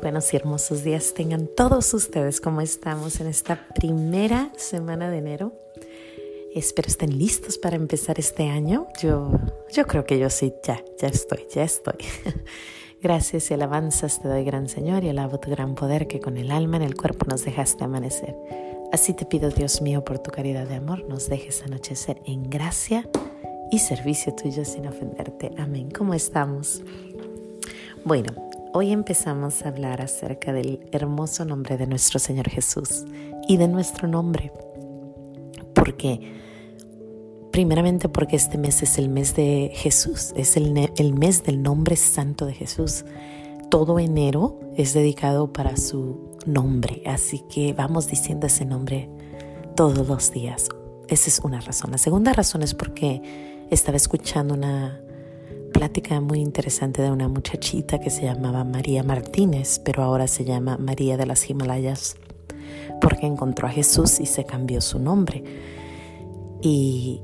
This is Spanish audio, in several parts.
Buenos y hermosos días tengan todos ustedes como estamos en esta primera semana de enero. Espero estén listos para empezar este año. Yo, yo creo que yo sí, ya, ya estoy, ya estoy. Gracias y alabanzas te doy, gran Señor, y alabo tu gran poder que con el alma en el cuerpo nos dejaste amanecer. Así te pido, Dios mío, por tu caridad de amor, nos dejes anochecer en gracia y servicio tuyo sin ofenderte. Amén. ¿Cómo estamos? Bueno, hoy empezamos a hablar acerca del hermoso nombre de nuestro Señor Jesús y de nuestro nombre. Porque, primeramente porque este mes es el mes de Jesús, es el, el mes del nombre santo de Jesús. Todo enero es dedicado para su nombre, así que vamos diciendo ese nombre todos los días. Esa es una razón. La segunda razón es porque estaba escuchando una plática muy interesante de una muchachita que se llamaba María Martínez, pero ahora se llama María de las Himalayas, porque encontró a Jesús y se cambió su nombre. Y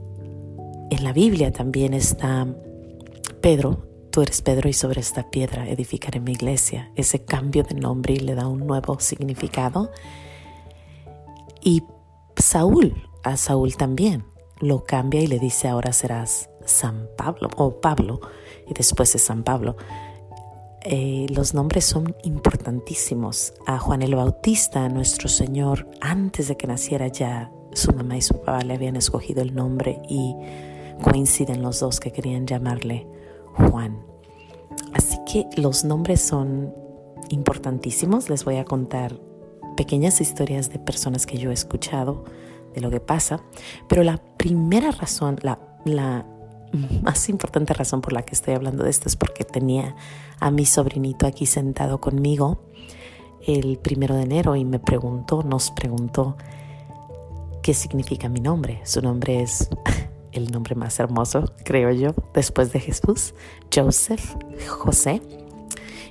en la Biblia también está Pedro, tú eres Pedro y sobre esta piedra edificaré mi iglesia. Ese cambio de nombre le da un nuevo significado. Y Saúl, a Saúl también, lo cambia y le dice ahora serás San Pablo o Pablo y después de San Pablo. Eh, los nombres son importantísimos. A Juan el Bautista, nuestro Señor, antes de que naciera ya su mamá y su papá le habían escogido el nombre y coinciden los dos que querían llamarle Juan. Así que los nombres son importantísimos. Les voy a contar pequeñas historias de personas que yo he escuchado de lo que pasa, pero la primera razón, la, la más importante razón por la que estoy hablando de esto es porque tenía a mi sobrinito aquí sentado conmigo el primero de enero y me preguntó, nos preguntó qué significa mi nombre. Su nombre es el nombre más hermoso, creo yo, después de Jesús, Joseph, José.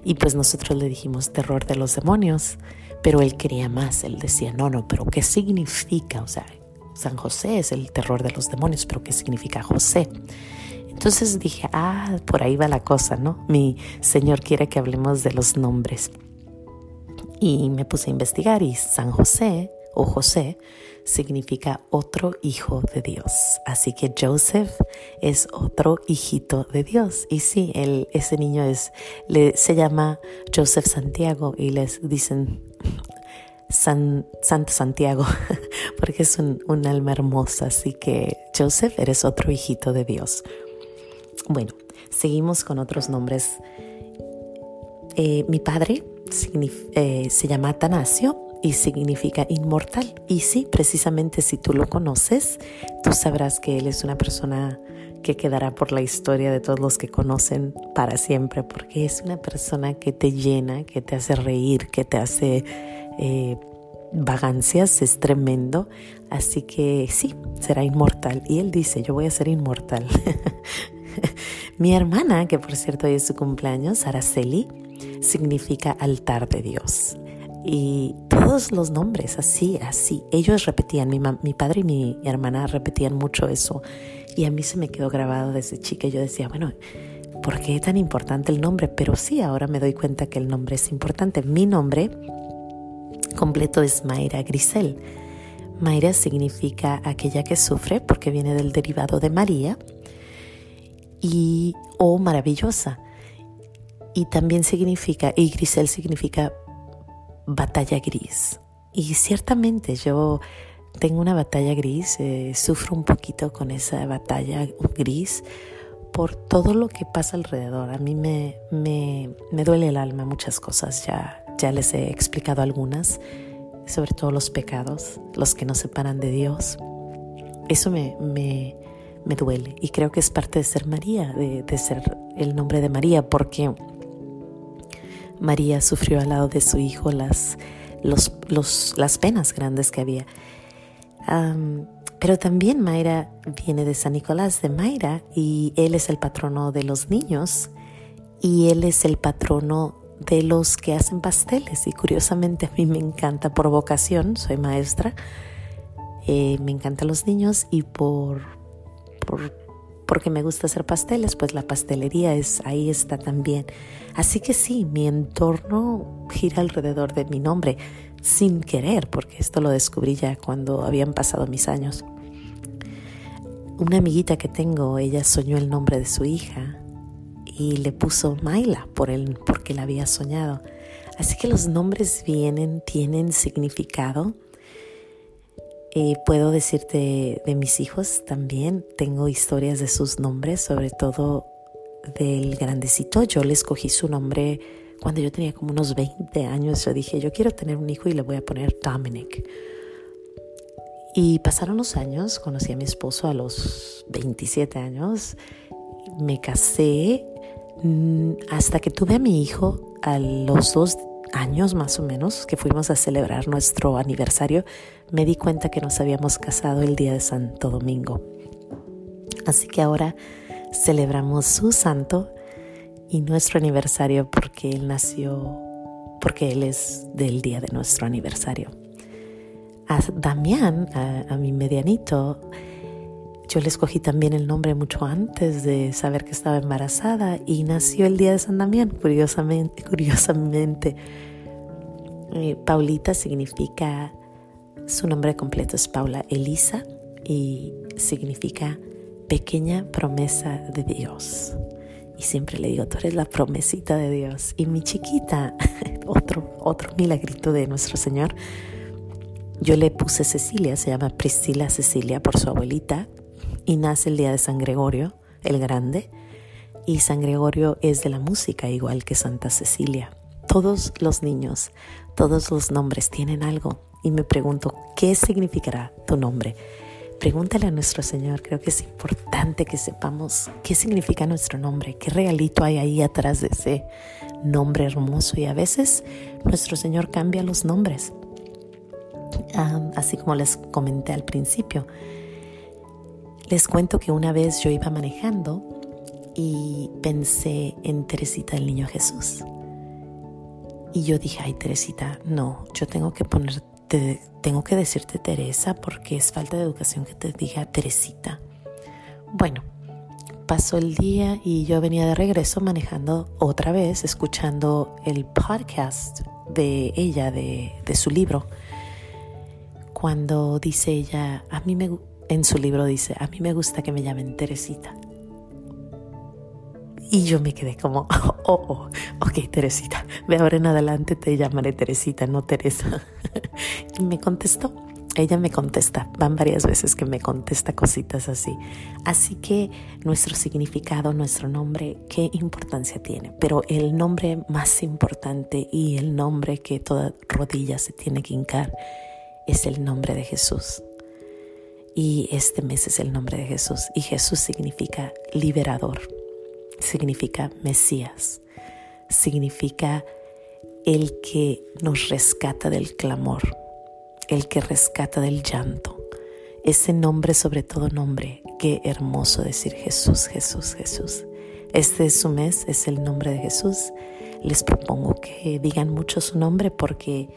Y pues nosotros le dijimos terror de los demonios, pero él quería más, él decía, no, no, pero ¿qué significa? O sea, San José es el terror de los demonios, pero ¿qué significa José? Entonces dije, ah, por ahí va la cosa, ¿no? Mi Señor quiere que hablemos de los nombres. Y me puse a investigar y San José o José significa otro hijo de Dios. Así que Joseph es otro hijito de Dios. Y sí, él, ese niño es, le, se llama Joseph Santiago y les dicen San, Santo Santiago, porque es un, alma hermosa. Así que, Joseph, eres otro hijito de Dios. Bueno, seguimos con otros nombres. Eh, mi padre eh, se llama Atanasio y significa inmortal. Y sí, precisamente si tú lo conoces, tú sabrás que él es una persona que quedará por la historia de todos los que conocen para siempre, porque es una persona que te llena, que te hace reír, que te hace eh, vagancias, es tremendo. Así que sí, será inmortal. Y él dice, yo voy a ser inmortal. Mi hermana, que por cierto hoy es su cumpleaños, Araceli, significa altar de Dios. Y todos los nombres, así, así. Ellos repetían, mi, mi padre y mi hermana repetían mucho eso. Y a mí se me quedó grabado desde chica. Yo decía, bueno, ¿por qué es tan importante el nombre? Pero sí, ahora me doy cuenta que el nombre es importante. Mi nombre completo es Mayra Grisel. Mayra significa aquella que sufre porque viene del derivado de María y o maravillosa. Y también significa, y Grisel significa batalla gris. Y ciertamente yo tengo una batalla gris, eh, sufro un poquito con esa batalla gris por todo lo que pasa alrededor. A mí me, me, me duele el alma muchas cosas, ya, ya les he explicado algunas, sobre todo los pecados, los que nos separan de Dios. Eso me, me, me duele y creo que es parte de ser María, de, ser el nombre de María, porque María sufrió al lado de su hijo las, las penas grandes que había. pero también Mayra viene de San Nicolás de Mayra y él es el patrono de los niños y él es el patrono de los que hacen pasteles y curiosamente a mí me encanta por vocación, soy maestra, eh, me encantan los niños y por, por porque me gusta hacer pasteles, pues la pastelería es ahí está también. Así que sí, mi entorno gira alrededor de mi nombre, sin querer, porque esto lo descubrí ya cuando habían pasado mis años. Una amiguita que tengo, ella soñó el nombre de su hija y le puso Maila por él, porque la había soñado. Así que los nombres vienen, tienen significado. Puedo decirte de mis hijos también, tengo historias de sus nombres, sobre todo del grandecito. Yo le escogí su nombre cuando yo tenía como unos 20 años. Yo dije, yo quiero tener un hijo y le voy a poner Dominic. Y pasaron los años, conocí a mi esposo a los 27 años, me casé mm, hasta que tuve a mi hijo a los dos años más o menos, que fuimos a celebrar nuestro aniversario, me di cuenta que nos habíamos casado el día de Santo Domingo. Así que ahora celebramos su santo y nuestro aniversario porque él nació, porque él es del día de nuestro aniversario. A Damián, a, mi medianito, yo le escogí también el nombre mucho antes de saber que estaba embarazada y nació el día de San Damián, curiosamente. curiosamente. Eh, Paulita significa, su nombre completo es Paula Elisa y significa pequeña promesa de Dios. Y siempre le digo, tú eres la promesita de Dios. Y mi chiquita, otro, otro milagrito de nuestro Señor, yo le puse Cecilia, se llama Priscila Cecilia por su abuelita, y nace el día de San Gregorio, el Grande, y San Gregorio es de la música, igual que Santa Cecilia. Todos los niños, todos los nombres tienen algo, y me pregunto, ¿qué significará tu nombre? Pregúntale a nuestro Señor, creo que es importante que sepamos qué significa nuestro nombre, qué regalito hay ahí atrás de ese nombre hermoso y a veces nuestro Señor cambia los nombres, así como les comenté al principio. Les cuento que una vez yo iba manejando y pensé en Teresita del Niño Jesús. Y yo dije, ay Teresita, no, yo tengo que poner tengo que decirte Teresa porque es falta de educación que te diga Teresita. Bueno, pasó el día y yo venía de regreso manejando otra vez, escuchando el podcast de ella, de, de su libro. Cuando dice ella, a mí me, en su libro dice, a mí me gusta que me llamen Teresita. Y yo me quedé como, oh, oh, ok, Teresita, de ahora en adelante te llamaré Teresita, no Teresa. y me contestó, ella me contesta, van varias veces que me contesta cositas así. Así que nuestro significado, nuestro nombre, qué importancia tiene. Pero el nombre más importante y el nombre que toda rodilla se tiene que hincar es el nombre de Jesús. Y este mes es el nombre de Jesús. Y Jesús significa liberador significa Mesías, significa el que nos rescata del clamor, el que rescata del llanto. Ese nombre sobre todo nombre, qué hermoso decir Jesús, Jesús, Jesús. Este es su mes, es el nombre de Jesús. Les propongo que digan mucho su nombre porque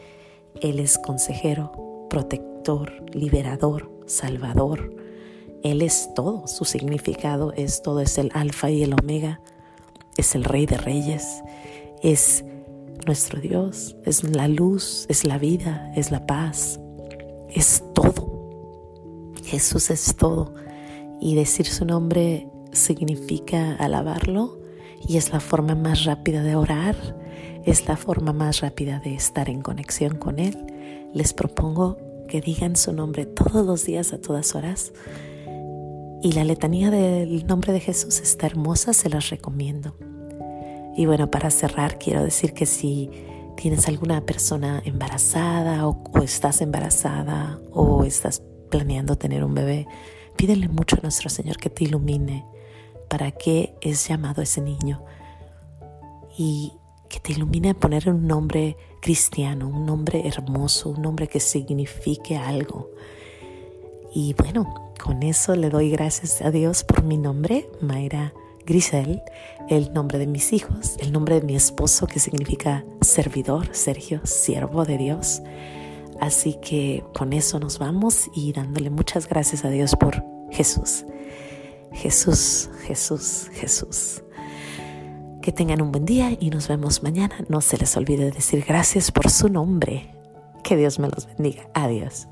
Él es consejero, protector, liberador, salvador, él es todo, su significado es todo, es el alfa y el omega, es el rey de reyes, es nuestro Dios, es la luz, es la vida, es la paz, es todo. Jesús es todo. Y decir su nombre significa alabarlo y es la forma más rápida de orar, es la forma más rápida de estar en conexión con Él. Les propongo que digan su nombre todos los días a todas horas y la letanía del nombre de Jesús está hermosa, se las recomiendo. Y bueno, para cerrar, quiero decir que si tienes alguna persona embarazada o, estás embarazada o estás planeando tener un bebé, pídele mucho a nuestro Señor que te ilumine para qué es llamado ese niño y que te ilumine a poner un nombre cristiano, un nombre hermoso, un nombre que signifique algo. Y bueno, con eso le doy gracias a Dios por mi nombre, Mayra Grisel, el nombre de mis hijos, el nombre de mi esposo que significa servidor, Sergio, siervo de Dios. Así que con eso nos vamos y dándole muchas gracias a Dios por Jesús. Jesús, Jesús, Jesús. Que tengan un buen día y nos vemos mañana. No se les olvide decir gracias por su nombre. Que Dios me los bendiga. Adiós.